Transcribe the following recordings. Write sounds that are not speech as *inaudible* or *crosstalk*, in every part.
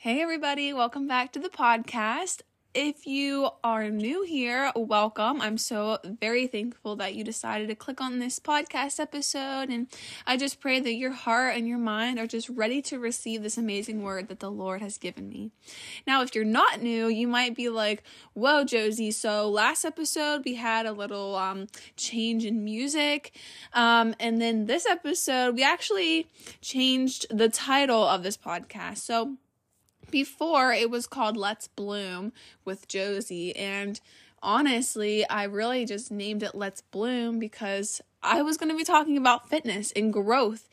Hey, everybody, welcome back to the podcast. If you are new here, welcome. I'm so very thankful that you decided to click on this podcast episode. And I just pray that your heart and your mind are just ready to receive this amazing word that the Lord has given me. Now, if you're not new, you might be like, whoa, Josie. So last episode, we had a little um, change in music. Um, and then this episode, we actually changed the title of this podcast. So, before it was called Let's Bloom with Josie. And honestly, I really just named it Let's Bloom because I was going to be talking about fitness and growth.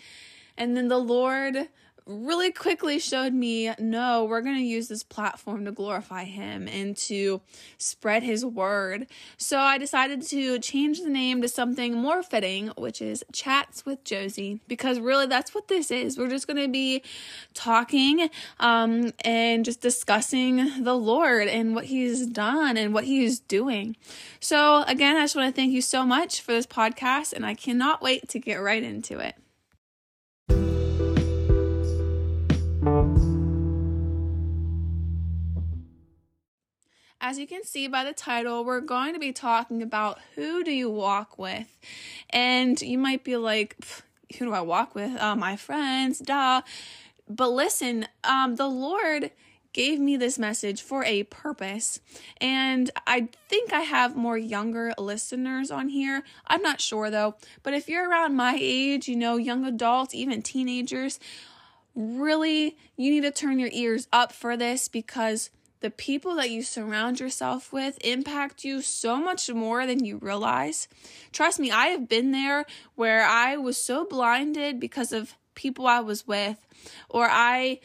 And then the Lord really quickly showed me no, we're going to use this platform to glorify Him and to spread His word. So I decided to change the name to something more fitting, which is Chats with Josie, because really that's what this is. We're just going to be talking um, and just discussing the Lord and what He's done and what He's doing. So, again, I just want to thank you so much for this podcast, and I cannot wait to get right into it. As you can see by the title, we're going to be talking about who do you walk with. And you might be like, who do I walk with? Uh, my friends, duh. But listen, um, the Lord gave me this message for a purpose. And I think I have more younger listeners on here. I'm not sure though. But if you're around my age, you know, young adults, even teenagers, really, you need to turn your ears up for this because the people that you surround yourself with impact you so much more than you realize. Trust me, I have been there where I was so blinded because of people I was with, or I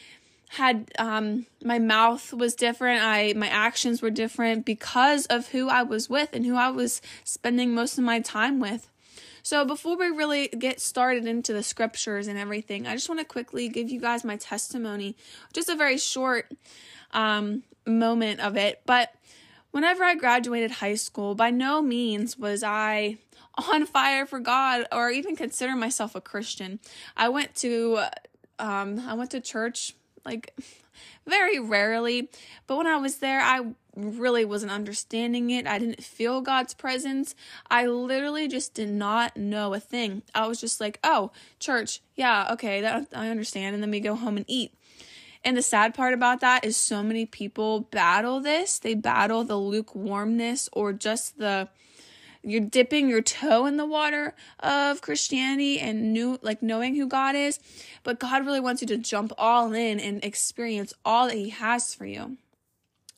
had um my mouth was different i my actions were different because of who i was with and who i was spending most of my time with so before we really get started into the scriptures and everything i just want to quickly give you guys my testimony just a very short um moment of it. But whenever I graduated high school, by no means was I on fire for God or even consider myself a Christian. I went to um I went to church like very rarely, but when I was there I really wasn't understanding it. I didn't feel God's presence. I literally just did not know a thing. I was just like, "Oh, church. Yeah, okay, that I understand." And then we go home and eat. And the sad part about that is so many people battle this. They battle the lukewarmness or just the you're dipping your toe in the water of Christianity and new like knowing who God is, but God really wants you to jump all in and experience all that he has for you.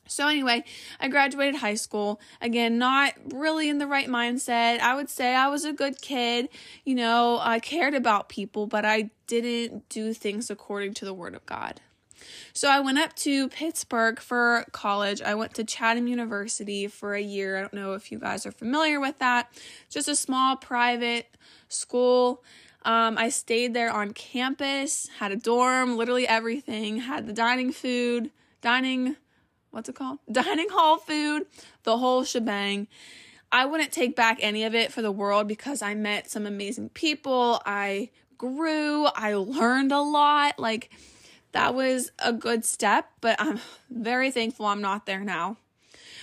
So anyway, I graduated high school. Again, not really in the right mindset. I would say I was a good kid. You know, I cared about people, but I didn't do things according to the word of God. So I went up to Pittsburgh for college. I went to Chatham University for a year. I don't know if you guys are familiar with that. Just a small private school. Um, I stayed there on campus, had a dorm, literally everything, had the dining food, dining, what's it called? *laughs* Dining hall food, the whole shebang. I wouldn't take back any of it for the world because I met some amazing people. I grew, I learned a lot. Like, that was a good step, but I'm very thankful I'm not there now.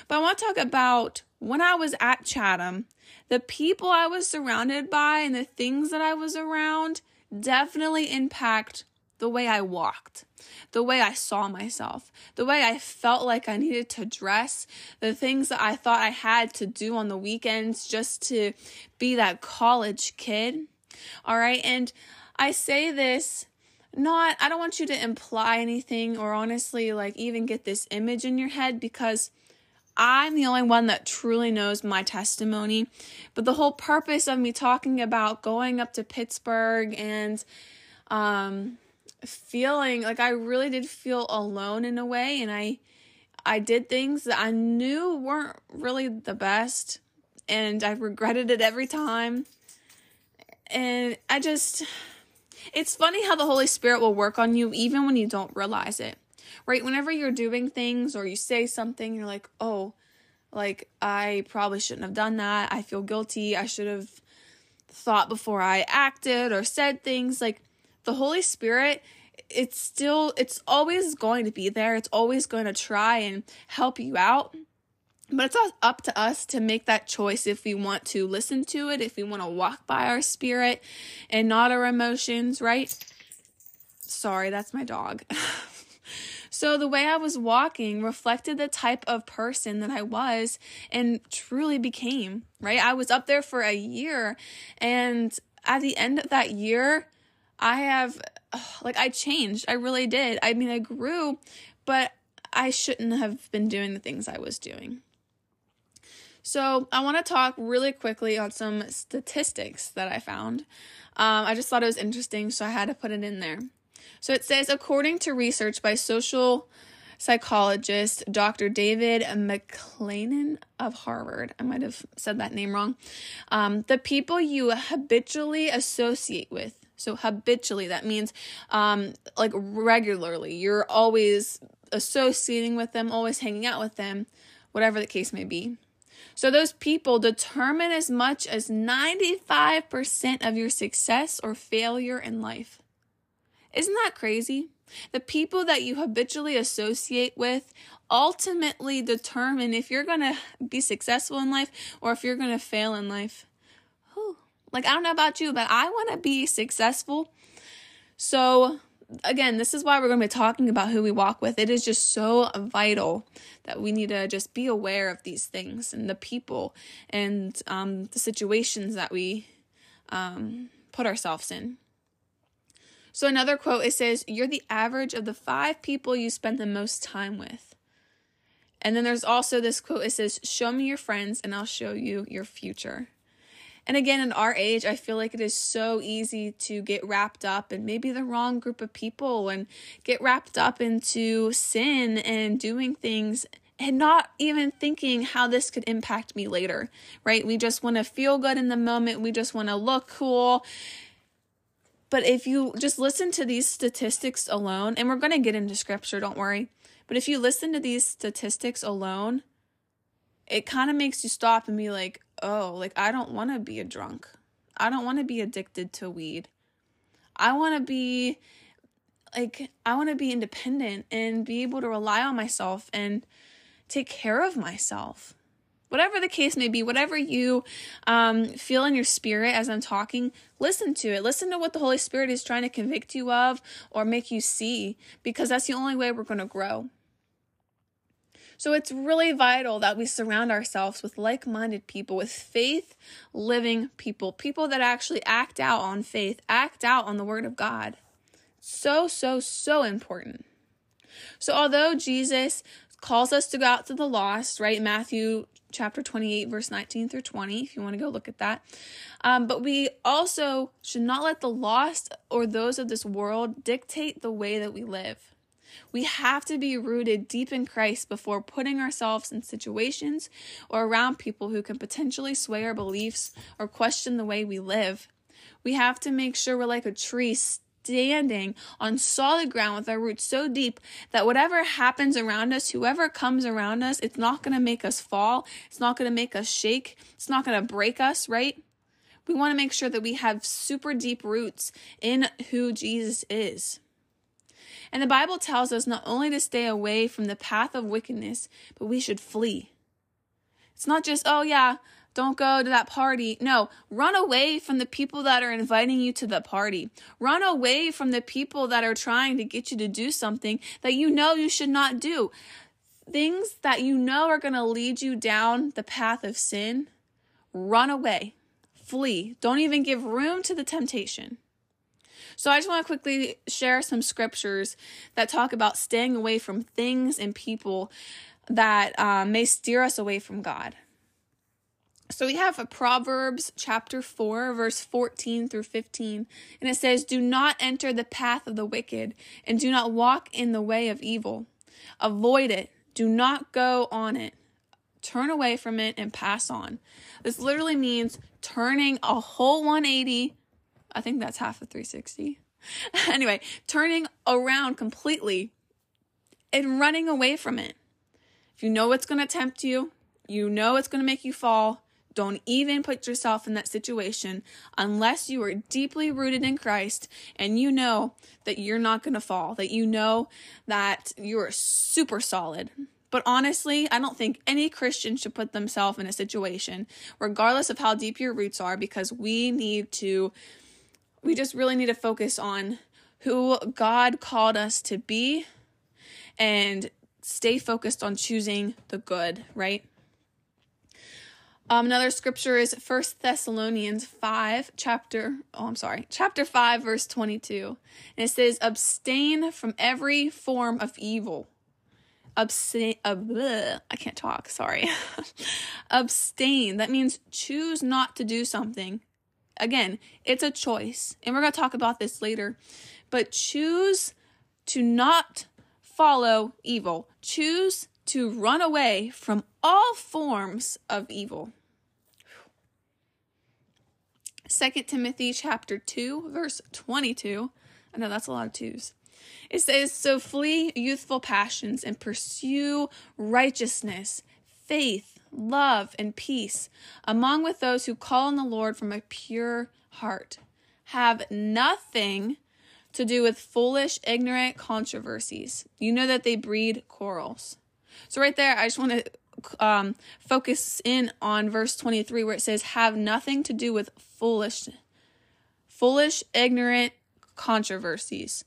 But I want to talk about when I was at Chatham, the people I was surrounded by and the things that I was around definitely impact the way I walked, the way I saw myself, the way I felt like I needed to dress, the things that I thought I had to do on the weekends just to be that college kid. All right. And I say this not I don't want you to imply anything or honestly like even get this image in your head because I'm the only one that truly knows my testimony. But the whole purpose of me talking about going up to Pittsburgh and um feeling like I really did feel alone in a way and I I did things that I knew weren't really the best and I regretted it every time. And I just it's funny how the Holy Spirit will work on you even when you don't realize it. Right? Whenever you're doing things or you say something, you're like, oh, like I probably shouldn't have done that. I feel guilty. I should have thought before I acted or said things. Like the Holy Spirit it's still it's always going to be there. It's always going to try and help you out. But it's up to us to make that choice if we want to listen to it, if we want to walk by our spirit and not our emotions, right? Sorry, that's my dog. *laughs* so the way I was walking reflected the type of person that I was and truly became, right? I was up there for a year and at the end of that year, I have *sighs* like I changed. I really did. I mean, I grew, but I shouldn't have been doing the things I was doing. So, I want to talk really quickly on some statistics that I found. Um, I just thought it was interesting, so I had to put it in there. So, it says according to research by social psychologist Dr. David McClelland of Harvard, I might have said that name wrong, um, the people you habitually associate with so habitually, that means um, like regularly. You're always associating with them, always hanging out with them, whatever the case may be. So those people determine as much as 95% of your success or failure in life. Isn't that crazy? The people that you habitually associate with ultimately determine if you're going to be successful in life or if you're going to fail in life. Like, I don't know about you, but I want to be successful. So, again, this is why we're going to be talking about who we walk with. It is just so vital that we need to just be aware of these things and the people and um, the situations that we um, put ourselves in. So, another quote it says, You're the average of the five people you spend the most time with. And then there's also this quote it says, Show me your friends and I'll show you your future. And again, in our age, I feel like it is so easy to get wrapped up in maybe the wrong group of people and get wrapped up into sin and doing things and not even thinking how this could impact me later, right? We just want to feel good in the moment. We just want to look cool. But if you just listen to these statistics alone, and we're going to get into scripture, don't worry. But if you listen to these statistics alone, it kind of makes you stop and be like, oh, like I don't want to be a drunk. I don't want to be addicted to weed. I want to be like I want to be independent and be able to rely on myself and take care of myself. Whatever the case may be, whatever you um, feel in your spirit as I'm talking, listen to it. Listen to what the Holy Spirit is trying to convict you of or make you see, because that's the only way we're going to grow. So it's really vital that we surround ourselves with like minded people, with faith living people, people that actually act out on faith, act out on the Word of God. So, so, so important. So, although Jesus calls us to go out to the lost, right? Matthew chapter 28, verse 19 through 20, if you want to go look at that. Um, but we also should not let the lost or those of this world dictate the way that we live. We have to be rooted deep in Christ before putting ourselves in situations or around people who can potentially sway our beliefs or question the way we live. We have to make sure we're like a tree standing on solid ground with our roots so deep that whatever happens around us, whoever comes around us, it's not going to make us fall. It's not going to make us shake. It's not going to break us, right? We want to make sure that we have super deep roots in who Jesus is. And the Bible tells us not only to stay away from the path of wickedness, but we should flee. It's not just, oh yeah, don't go to that party. No, run away from the people that are inviting you to the party. Run away from the people that are trying to get you to do something that you know you should not do. Things that you know are going to lead you down the path of sin. Run away. Flee. Don't even give room to the temptation. So I just want to quickly share some scriptures that talk about staying away from things and people that uh, may steer us away from God. So we have a Proverbs chapter 4, verse 14 through 15, and it says, Do not enter the path of the wicked, and do not walk in the way of evil. Avoid it, do not go on it. Turn away from it and pass on. This literally means turning a whole 180 I think that's half of 360. *laughs* anyway, turning around completely and running away from it. If you know it's going to tempt you, you know it's going to make you fall, Don't even put yourself in that situation unless you are deeply rooted in Christ and you know that you're not going to fall, that you know that you're super solid. But honestly, I don't think any Christian should put themselves in a situation, regardless of how deep your roots are, because we need to, we just really need to focus on who God called us to be and stay focused on choosing the good, right? Um, another scripture is First Thessalonians 5, chapter, oh, I'm sorry, chapter 5, verse 22. And it says, Abstain from every form of evil. Abstain, uh, bleh, I can't talk, sorry. *laughs* Abstain, that means choose not to do something. Again, it's a choice. And we're going to talk about this later. But choose to not follow evil. Choose to run away from all forms of evil. 2 Timothy chapter 2 verse 22. I know that's a lot of twos. It says, So flee youthful passions and pursue righteousness, faith, love, and peace among with those who call on the Lord from a pure heart. Have nothing to do with foolish, ignorant controversies. You know that they breed quarrels. So, right there, I just want to um, focus in on verse 23 where it says have nothing to do with foolish foolish ignorant controversies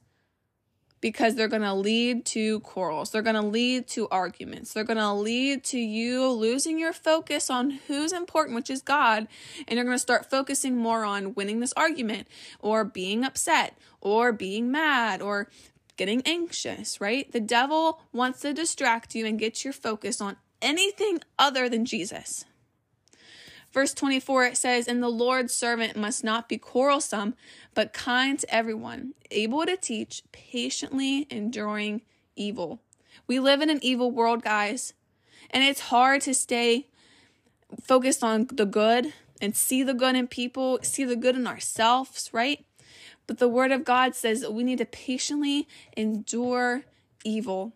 because they're going to lead to quarrels. They're going to lead to arguments. They're going to lead to you losing your focus on who's important which is god and you're going to start focusing more on winning this argument or being upset or being mad or getting anxious right? The devil wants to distract you and get your focus on anything other than Jesus. Verse 24, it says, And the Lord's servant must not be quarrelsome, but kind to everyone, able to teach, patiently enduring evil. We live in an evil world, guys, and it's hard to stay focused on the good and see the good in people, see the good in ourselves, right? But the Word of God says that we need to patiently endure evil.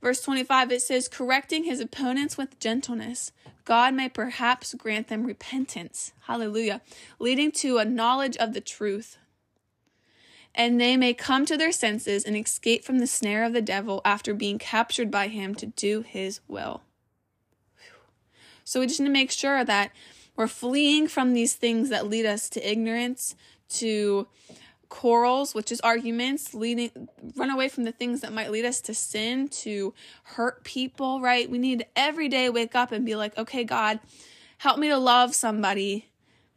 Verse 25, it says, correcting his opponents with gentleness, God may perhaps grant them repentance. Hallelujah. Leading to a knowledge of the truth. And they may come to their senses and escape from the snare of the devil after being captured by him to do his will. So we just need to make sure that we're fleeing from these things that lead us to ignorance, to quarrels, which is arguments, leading run away from the things that might lead us to sin, to hurt people, right? We need every day wake up and be like, "Okay, God, help me to love somebody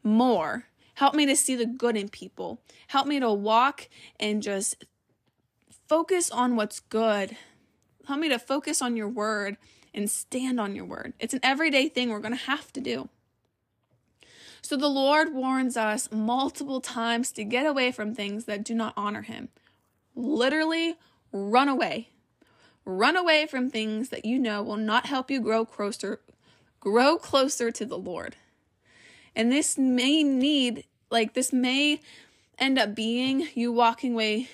more. Help me to see the good in people. Help me to walk and just focus on what's good. Help me to focus on your word and stand on your word." It's an everyday thing we're going to have to do. So the Lord warns us multiple times to get away from things that do not honor Him. Literally, run away. Run away from things that you know will not help you grow closer grow closer to the Lord. And this may need like this may end up being you walking away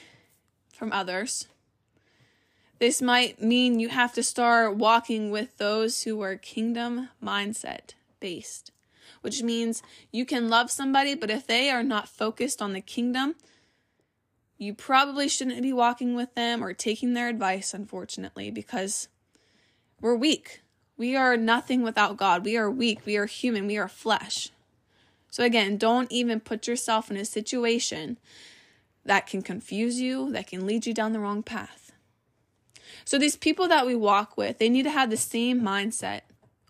from others. This might mean you have to start walking with those who are kingdom mindset based which means you can love somebody, but if they are not focused on the kingdom, you probably shouldn't be walking with them or taking their advice, unfortunately, because we're weak. We are nothing without God. We are weak. We are human. We are flesh. So, again, don't even put yourself in a situation that can confuse you, that can lead you down the wrong path. So, these people that we walk with, they need to have the same mindset,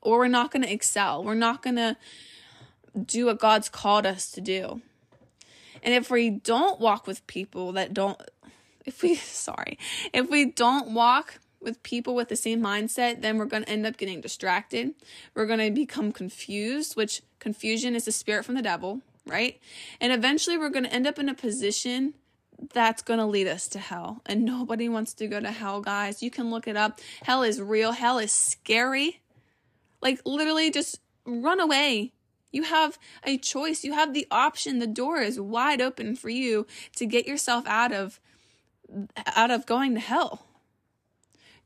or we're not going to excel. We're not going to do what God's called us to do. And if we don't walk with people that don't, if we, *laughs* sorry, if we don't walk with people with the same mindset, then we're going to end up getting distracted. We're going to become confused, which confusion is a spirit from the devil, right? And eventually we're going to end up in a position that's going to lead us to hell. And nobody wants to go to hell, guys. You can look it up. Hell is real, hell is scary. Like, literally, just run away you have a choice. You have the option. The door is wide open for you to get yourself out of out of going to hell.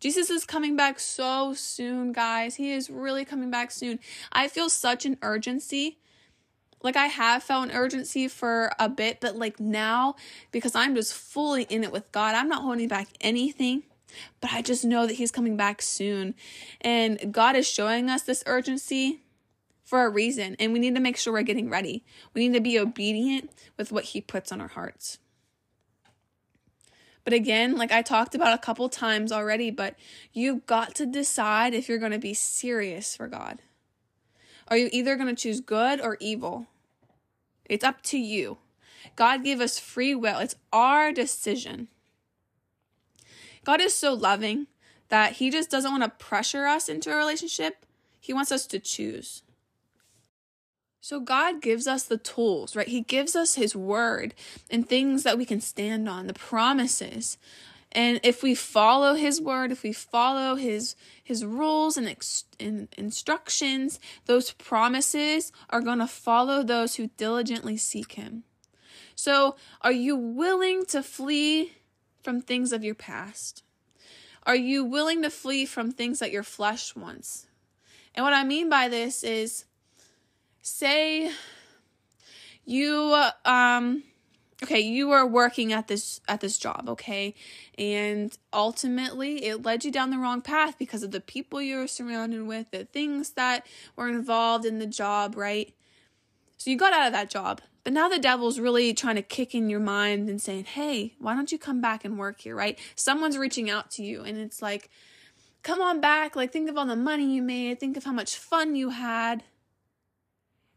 Jesus is coming back so soon, guys. He is really coming back soon. I feel such an urgency. Like I have felt an urgency for a bit, but like now, because I'm just fully in it with God, I'm not holding back anything. But I just know that He's coming back soon. And God is showing us this urgency for a reason. And we need to make sure we're getting ready. We need to be obedient with what He puts on our hearts. But again, like I talked about a couple times already, but you've got to decide if you're going to be serious for God. Are you either going to choose good or evil? It's up to you. God gave us free will, it's our decision. God is so loving that He just doesn't want to pressure us into a relationship, He wants us to choose. So God gives us the tools, right? He gives us his word and things that we can stand on, the promises. And if we follow his word, if we follow his his rules and, ex- and instructions, those promises are going to follow those who diligently seek him. So, are you willing to flee from things of your past? Are you willing to flee from things that your flesh wants? And what I mean by this is say you um okay you were working at this at this job okay? And ultimately it led you down the wrong path because of the people you were surrounded with the things that were involved in the job right? So you got out of that job. But now the devil's really trying to kick in your mind and saying hey why don't you come back and work here right? Someone's reaching out to you and it's like come on back. Like think of all the money you made. Think of how much fun you had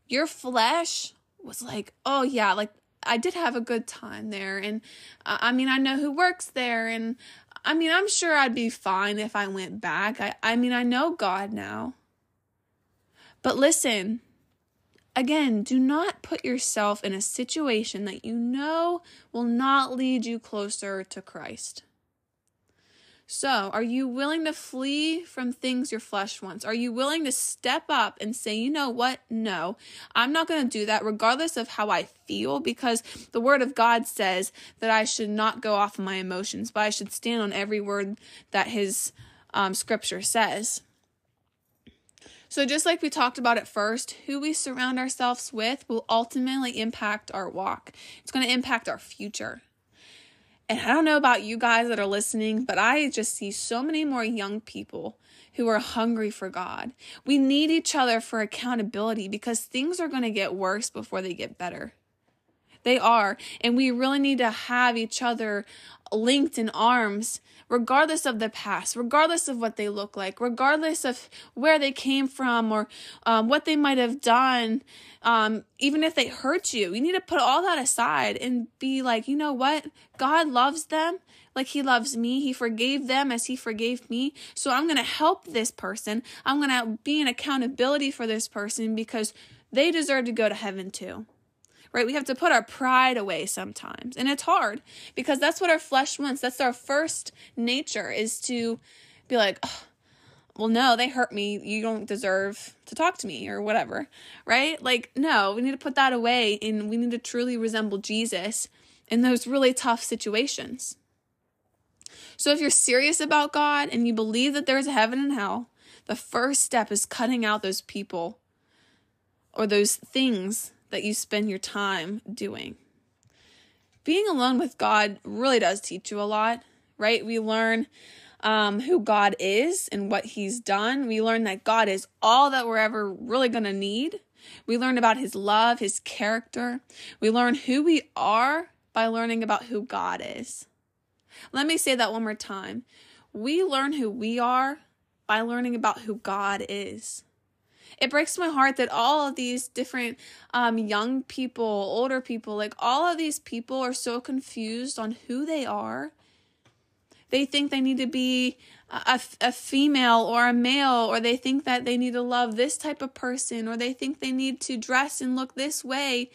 your flesh was like, oh yeah, like I did have a good time there. And uh, I mean, I know who works there. And I mean, I'm sure I'd be fine if I went back. I, I mean, I know God now. But listen, again, do not put yourself in a situation that you know will not lead you closer to Christ. So, are you willing to flee from things your flesh wants? Are you willing to step up and say, you know what? No, I'm not going to do that, regardless of how I feel, because the Word of God says that I should not go off of my emotions, but I should stand on every word that His um, scripture says. So, just like we talked about at first, who we surround ourselves with will ultimately impact our walk. It's going to impact our future. And I don't know about you guys that are listening, but I just see so many more young people who are hungry for God. We need each other for accountability because things are going to get worse before they get better. They are. And we really need to have each other linked in arms, regardless of the past, regardless of what they look like, regardless of where they came from or um, what they might have done, um, even if they hurt you. You need to put all that aside and be like, you know what? God loves them like he loves me. He forgave them as he forgave me. So I'm going to help this person. I'm going to be an accountability for this person because they deserve to go to heaven too right? We have to put our pride away sometimes. And it's hard because that's what our flesh wants. That's our first nature is to be like, oh, well, no, they hurt me. You don't deserve to talk to me or whatever, right? Like, no, we need to put that away and we need to truly resemble Jesus in those really tough situations. So, if you're serious about God and you believe that there's a heaven and hell, the first step is cutting out those people or those things that you spend your time doing. Being alone with God really does teach you a lot, right? We learn um, who God is and what He's done. We learn that God is all that we're ever really going to need. We learn about His love, His character. We learn who we are by learning about who God is. Let me say that one more time. We learn who we are by learning about who God is it breaks my heart that all of these different um, young people, older people, like all of these people are so confused on who they are. They think they need to be a, a female or a male, or they think that they need to love this type of person, or they think they need to dress and look this way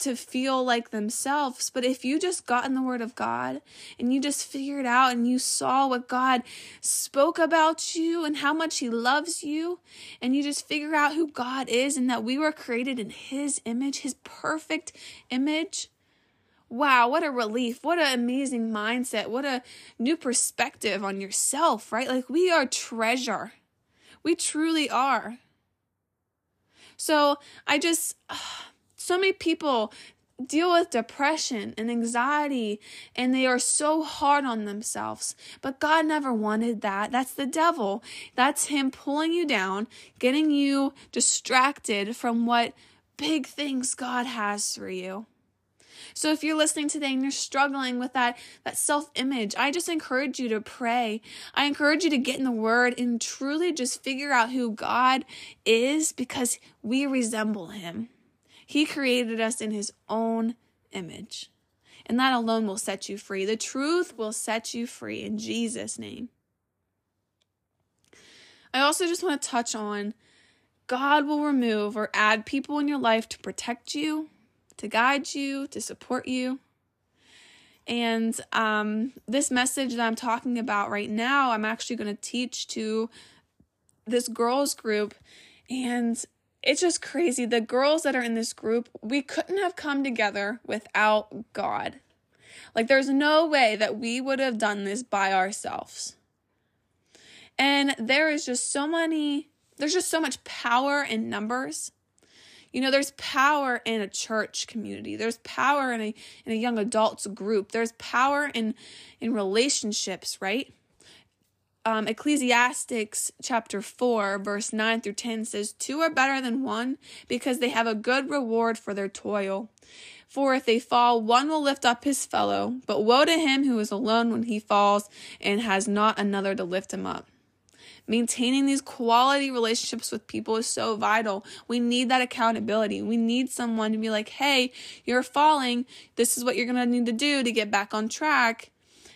to feel like themselves. But if you just got in the Word of God and you just figured out and you saw what God spoke about you and how much He loves you, and you just figure out who God is and that we were created in His image, His perfect image, wow, what a relief. What an amazing mindset. What a new perspective on yourself, right? Like we are treasure. We truly are. So I just, so many people deal with depression and anxiety and they are so hard on themselves. But God never wanted that. That's the devil. That's him pulling you down, getting you distracted from what big things God has for you. So if you're listening today and you're struggling with that that self-image, I just encourage you to pray. I encourage you to get in the word and truly just figure out who God is because we resemble him. He created us in his own image. And that alone will set you free. The truth will set you free in Jesus name. I also just want to touch on God will remove or add people in your life to protect you, to guide you, to support you. And um, this message that I'm talking about right now, I'm actually going to teach to this girls group. And it's just crazy. The girls that are in this group, we couldn't have come together without God. Like, there's no way that we would have done this by ourselves. And there is just so many, there's just so much power in numbers. You know, there's power in a church community. There's power in a in a young adults group. There's power in in relationships, right? Um, Ecclesiastics chapter 4, verse 9 through 10 says, Two are better than one because they have a good reward for their toil. For if they fall, one will lift up his fellow, but woe to him who is alone when he falls and has not another to lift him up. Maintaining these quality relationships with people is so vital. We need that accountability. We need someone to be like, hey, you're falling. This is what you're going to need to do to get back on track.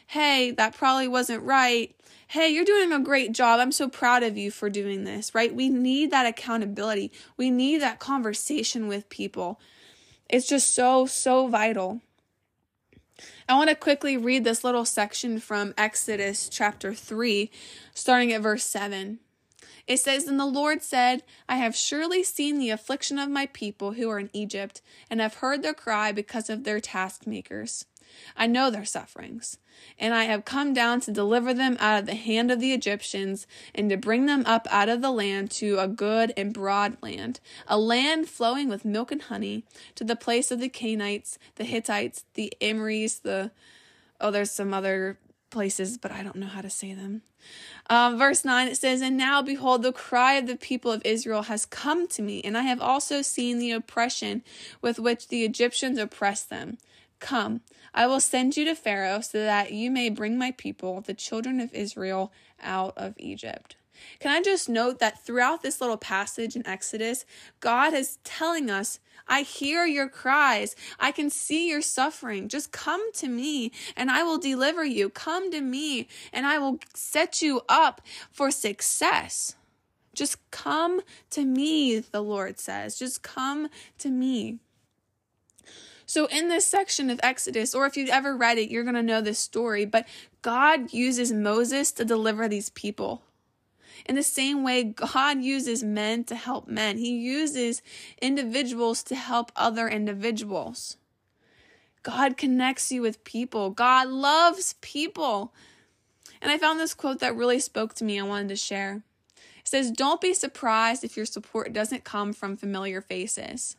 Hey, that probably wasn't right. Hey, you're doing a great job. I'm so proud of you for doing this, right? We need that accountability. We need that conversation with people. It's just so, so vital. I want to quickly read this little section from Exodus chapter 3, starting at verse 7. It says, And the Lord said, I have surely seen the affliction of my people who are in Egypt, and have heard their cry because of their taskmakers. I know their sufferings, and I have come down to deliver them out of the hand of the Egyptians, and to bring them up out of the land to a good and broad land, a land flowing with milk and honey, to the place of the Canaanites, the Hittites, the Amorites, the oh, there's some other places, but I don't know how to say them. Um, verse 9 it says, And now behold, the cry of the people of Israel has come to me, and I have also seen the oppression with which the Egyptians oppress them. Come, I will send you to Pharaoh so that you may bring my people, the children of Israel, out of Egypt. Can I just note that throughout this little passage in Exodus, God is telling us, I hear your cries. I can see your suffering. Just come to me and I will deliver you. Come to me and I will set you up for success. Just come to me, the Lord says. Just come to me. So, in this section of Exodus, or if you've ever read it, you're going to know this story, but God uses Moses to deliver these people. In the same way, God uses men to help men, He uses individuals to help other individuals. God connects you with people, God loves people. And I found this quote that really spoke to me, I wanted to share. It says, Don't be surprised if your support doesn't come from familiar faces.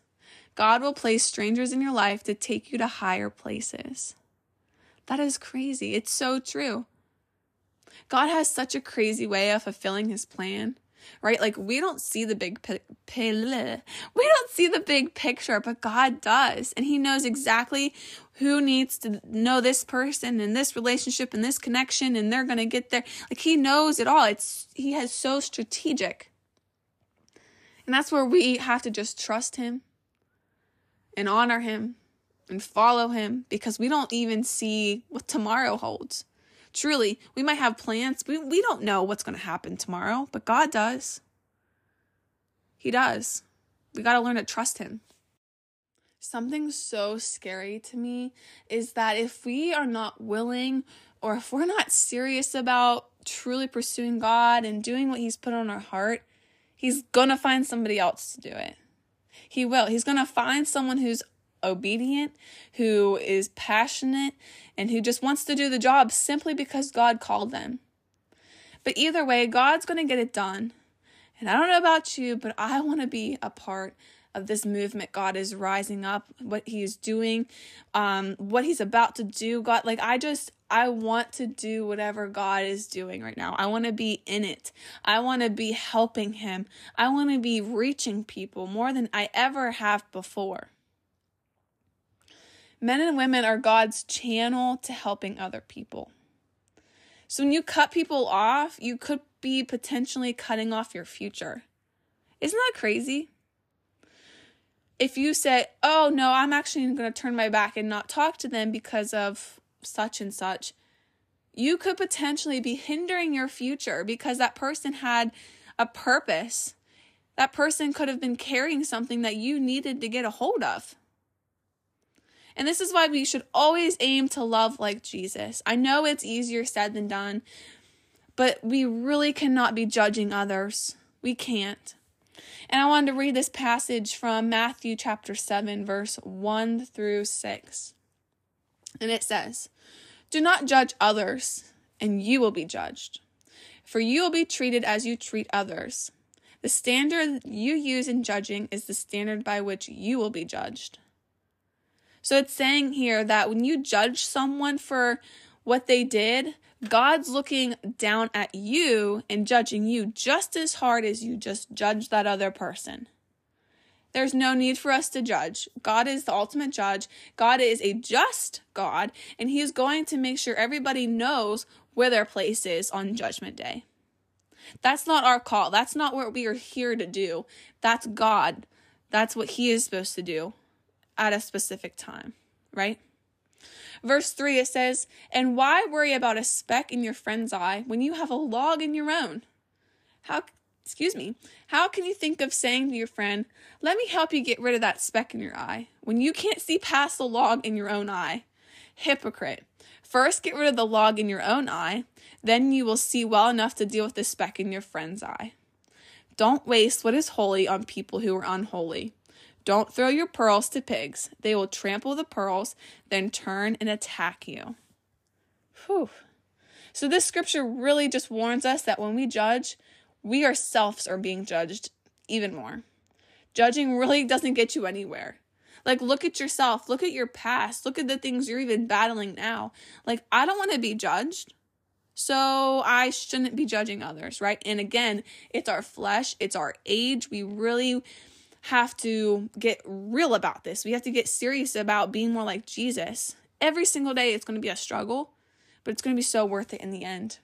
God will place strangers in your life to take you to higher places. That is crazy. It's so true. God has such a crazy way of fulfilling his plan, right? Like we don't see the big pi- we don't see the big picture, but God does. And he knows exactly who needs to know this person and this relationship and this connection and they're going to get there. Like he knows it all. It's he has so strategic. And that's where we have to just trust him and honor him and follow him because we don't even see what tomorrow holds. Truly, we might have plans. We, we don't know what's going to happen tomorrow, but God does. He does. We got to learn to trust him. Something so scary to me is that if we are not willing or if we're not serious about truly pursuing God and doing what He's put on our heart, He's gonna find somebody else to do it. He will. He's going to find someone who's obedient, who is passionate, and who just wants to do the job simply because God called them. But either way, God's going to get it done. And I don't know about you, but I want to be a part of this movement God is rising up, what He is doing, um, what He's about to do. God, like I just, I want to do whatever God is doing right now. I want to be in it. I want to be helping Him. I want to be reaching people more than I ever have before. Men and women are God's channel to helping other people. So when you cut people off, you could be potentially cutting off your future. Isn't that crazy? If you say, oh no, I'm actually going to turn my back and not talk to them because of such and such, you could potentially be hindering your future because that person had a purpose. That person could have been carrying something that you needed to get a hold of. And this is why we should always aim to love like Jesus. I know it's easier said than done, but we really cannot be judging others. We can't. And I wanted to read this passage from Matthew chapter 7, verse 1 through 6. And it says, Do not judge others, and you will be judged. For you will be treated as you treat others. The standard you use in judging is the standard by which you will be judged. So it's saying here that when you judge someone for what they did, God's looking down at you and judging you just as hard as you just judge that other person. There's no need for us to judge. God is the ultimate judge. God is a just God, and He is going to make sure everybody knows where their place is on Judgment Day. That's not our call. That's not what we are here to do. That's God. That's what He is supposed to do at a specific time, right? Verse 3 it says, And why worry about a speck in your friend's eye when you have a log in your own? How excuse me, how can you think of saying to your friend, Let me help you get rid of that speck in your eye, when you can't see past the log in your own eye? Hypocrite. First, get rid of the log in your own eye, then you will see well enough to deal with the speck in your friend's eye. Don't waste what is holy on people who are unholy. Don't throw your pearls to pigs. They will trample the pearls, then turn and attack you. Whew. So, this scripture really just warns us that when we judge, we ourselves are being judged even more. Judging really doesn't get you anywhere. Like, look at yourself, look at your past, look at the things you're even battling now. Like, I don't want to be judged. So I shouldn't be judging others, right? And again, it's our flesh, it's our age. We really have to get real about this. We have to get serious about being more like Jesus. Every single day, it's going to be a struggle, but it's going to be so worth it in the end.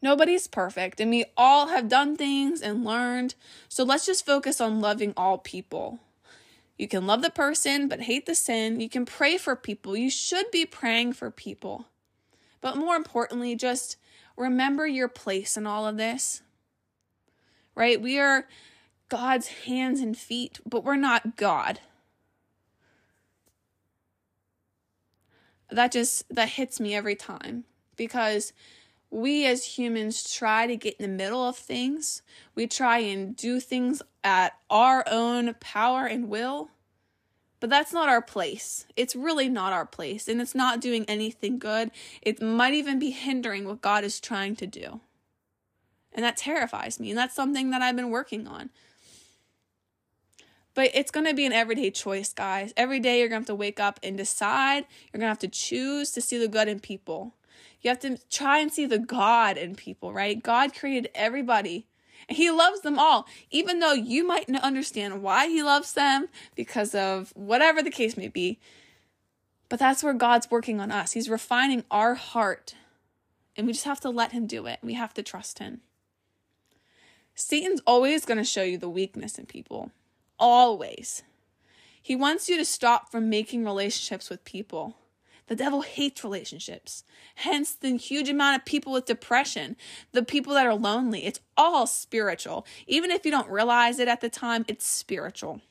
Nobody's perfect, and we all have done things and learned. So let's just focus on loving all people. You can love the person, but hate the sin. You can pray for people. You should be praying for people. But more importantly, just remember your place in all of this. Right? We are God's hands and feet, but we're not God. That just that hits me every time because we as humans try to get in the middle of things. We try and do things at our own power and will. But that's not our place. It's really not our place. And it's not doing anything good. It might even be hindering what God is trying to do. And that terrifies me. And that's something that I've been working on. But it's going to be an everyday choice, guys. Every day you're going to have to wake up and decide. You're going to have to choose to see the good in people. You have to try and see the God in people, right? God created everybody. And he loves them all, even though you might not understand why he loves them because of whatever the case may be. But that's where God's working on us. He's refining our heart. And we just have to let him do it. We have to trust him. Satan's always going to show you the weakness in people. Always. He wants you to stop from making relationships with people. The devil hates relationships. Hence the huge amount of people with depression, the people that are lonely. It's all spiritual. Even if you don't realize it at the time, it's spiritual.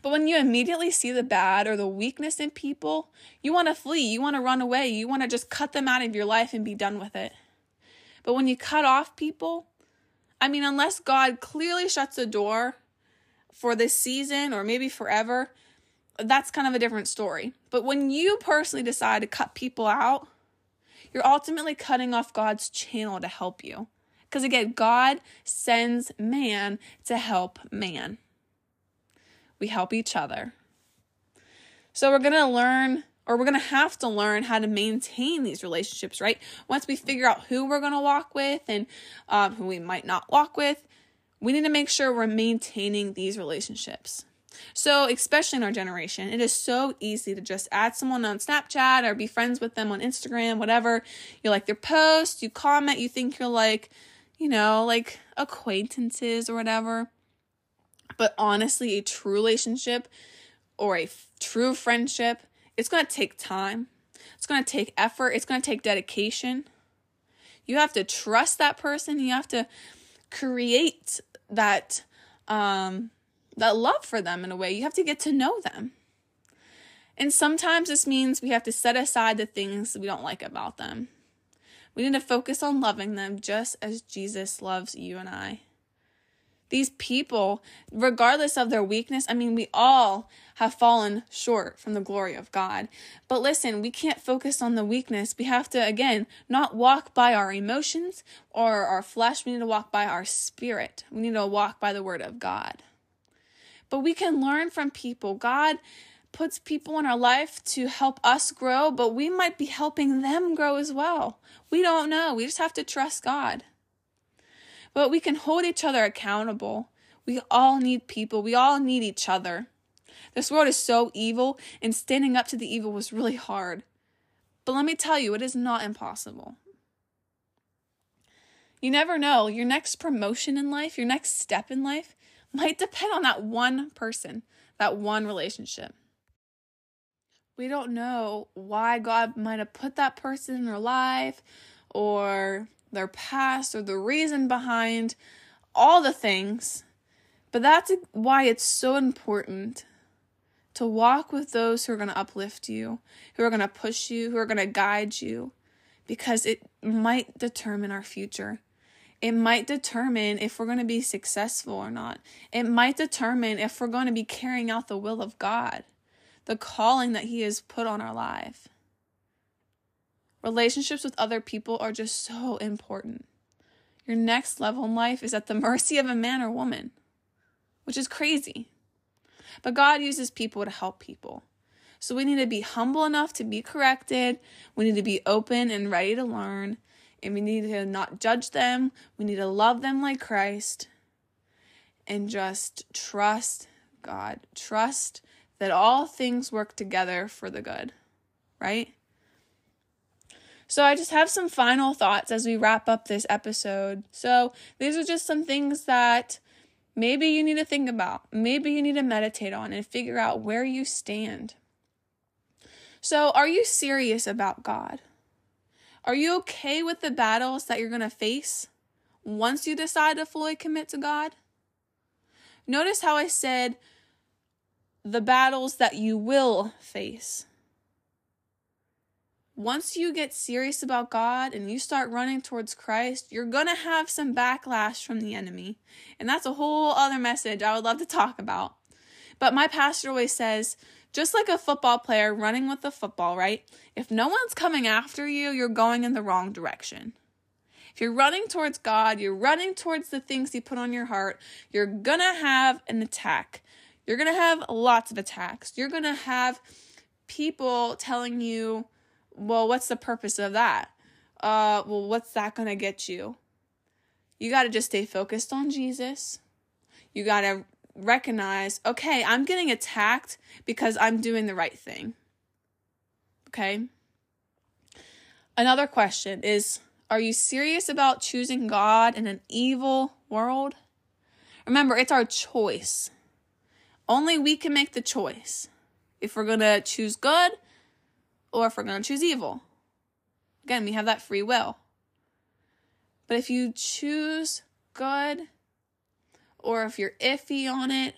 But when you immediately see the bad or the weakness in people, you want to flee, you want to run away, you want to just cut them out of your life and be done with it. But when you cut off people, I mean, unless God clearly shuts the door for this season or maybe forever, that's kind of a different story. But when you personally decide to cut people out, you're ultimately cutting off God's channel to help you. Because again, God sends man to help man. We help each other. So we're going to learn, or we're going to have to learn how to maintain these relationships, right? Once we figure out who we're going to walk with and um, who we might not walk with, we need to make sure we're maintaining these relationships. So, especially in our generation, it is so easy to just add someone on Snapchat or be friends with them on Instagram, whatever. You like their post, you comment, you think you're like, you know, like acquaintances or whatever. But honestly, a true relationship or a f- true friendship, it's going to take time. It's going to take effort. It's going to take dedication. You have to trust that person. You have to create that um that love for them in a way. You have to get to know them. And sometimes this means we have to set aside the things we don't like about them. We need to focus on loving them just as Jesus loves you and I. These people, regardless of their weakness, I mean, we all have fallen short from the glory of God. But listen, we can't focus on the weakness. We have to, again, not walk by our emotions or our flesh. We need to walk by our spirit. We need to walk by the word of God. But we can learn from people. God puts people in our life to help us grow, but we might be helping them grow as well. We don't know. We just have to trust God. But we can hold each other accountable. We all need people. We all need each other. This world is so evil, and standing up to the evil was really hard. But let me tell you, it is not impossible. You never know. Your next promotion in life, your next step in life, might depend on that one person, that one relationship. We don't know why God might have put that person in their life or their past or the reason behind all the things. But that's why it's so important to walk with those who are going to uplift you, who are going to push you, who are going to guide you, because it might determine our future. It might determine if we're going to be successful or not. It might determine if we're going to be carrying out the will of God, the calling that He has put on our life. Relationships with other people are just so important. Your next level in life is at the *laughs* mercy of a man or woman, which is crazy. But God uses people to help people. So we need to be humble enough to be corrected. We need to be open and ready to learn and we need to not judge them. We need to love them like Christ and just trust God. Trust that all things work together for the good, right? So, I just have some final thoughts as we wrap up this episode. So, these are just some things that maybe you need to think about, maybe you need to meditate on and figure out where you stand. So, are you serious about God? Are you okay with the battles that you're going to face once you decide to fully commit to God? Notice how I said the battles that you will face. Once you get serious about God and you start running towards Christ, you're going to have some backlash from the enemy. And that's a whole other message I would love to talk about. But my pastor always says just like a football player running with the football, right? If no one's coming after you, you're going in the wrong direction. If you're running towards God, you're running towards the things He put on your heart, you're gonna have an attack. You're gonna have lots of attacks. You're gonna have people telling you, well, what's the purpose of that? Uh, well, what's that gonna get you? You gotta just stay focused on Jesus. You gotta recognize, okay, I'm getting attacked because I'm doing the right thing. Okay? Another question is Are you serious about choosing God in an evil world? Remember, it's our choice. Only we can make the choice if we're going to choose good or if we're going to choose evil. Again, we have that free will. But if you choose good, or if you're iffy on it,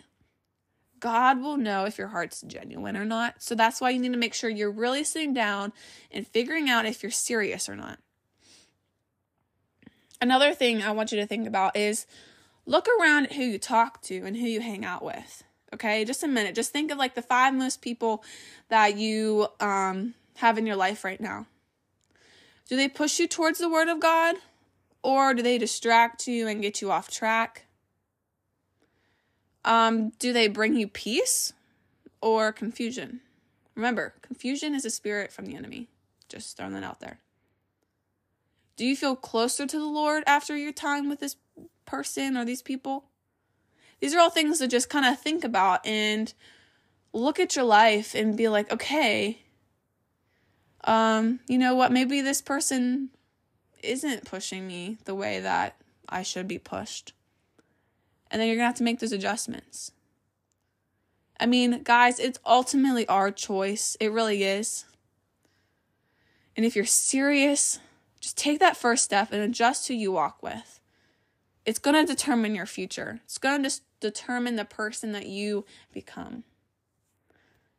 God will know if your heart's genuine or not. So that's why you need to make sure you're really sitting down and figuring out if you're serious or not. Another thing I want you to think about is look around at who you talk to and who you hang out with. Okay, just a minute. Just think of like the five most people that you um, have in your life right now. Do they push you towards the Word of God or do they distract you and get you off track? Um, do they bring you peace or confusion? Remember, confusion is a spirit from the enemy. Just throwing that out there. Do you feel closer to the Lord after your time with this person or these people? These are all things to just kind of think about and look at your life and be like, okay, um, you know what? Maybe this person isn't pushing me the way that I should be pushed. And then you're going to have to make those adjustments. I mean, guys, it's ultimately our choice. It really is. And if you're serious, just take that first step and adjust who you walk with. It's going to determine your future. It's going to determine the person that you become.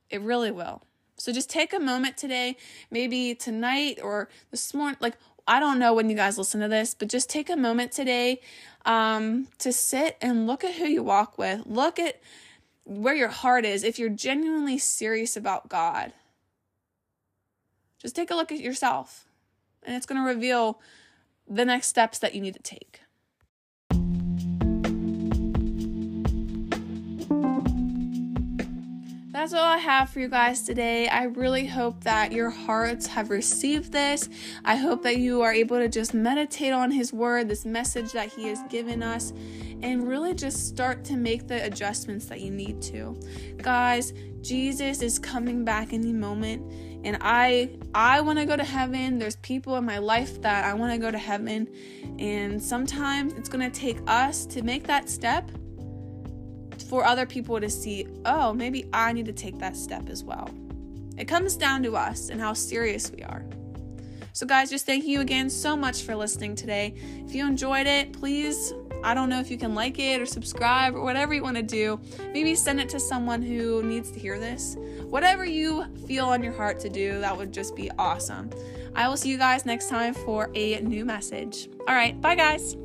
It really will. So just take a moment today, maybe tonight or this morning. Like, I don't know when you guys listen to this, but just take a moment today um, to sit and look at who you walk with. Look at where your heart is. If you're genuinely serious about God, just take a look at yourself, and it's going to reveal the next steps that you need to take. That's all I have for you guys today. I really hope that your hearts have received this. I hope that you are able to just meditate on His Word, this message that He has given us, and really just start to make the adjustments that you need to. Guys, Jesus is coming back any moment and I I want to go to heaven. There's people in my life that I want to go to heaven and sometimes it's going to take us to make that step for other people to see, oh, maybe I need to take that step as well. It comes down to us and how serious we are. So, guys, just thank you again so much for listening today. If you enjoyed it, please, I don't know if you can like it or subscribe or whatever you want to do. Maybe send it to someone who needs to hear this. Whatever you feel on your heart to do, that would just be awesome. I will see you guys next time for a new message. All right, bye, guys.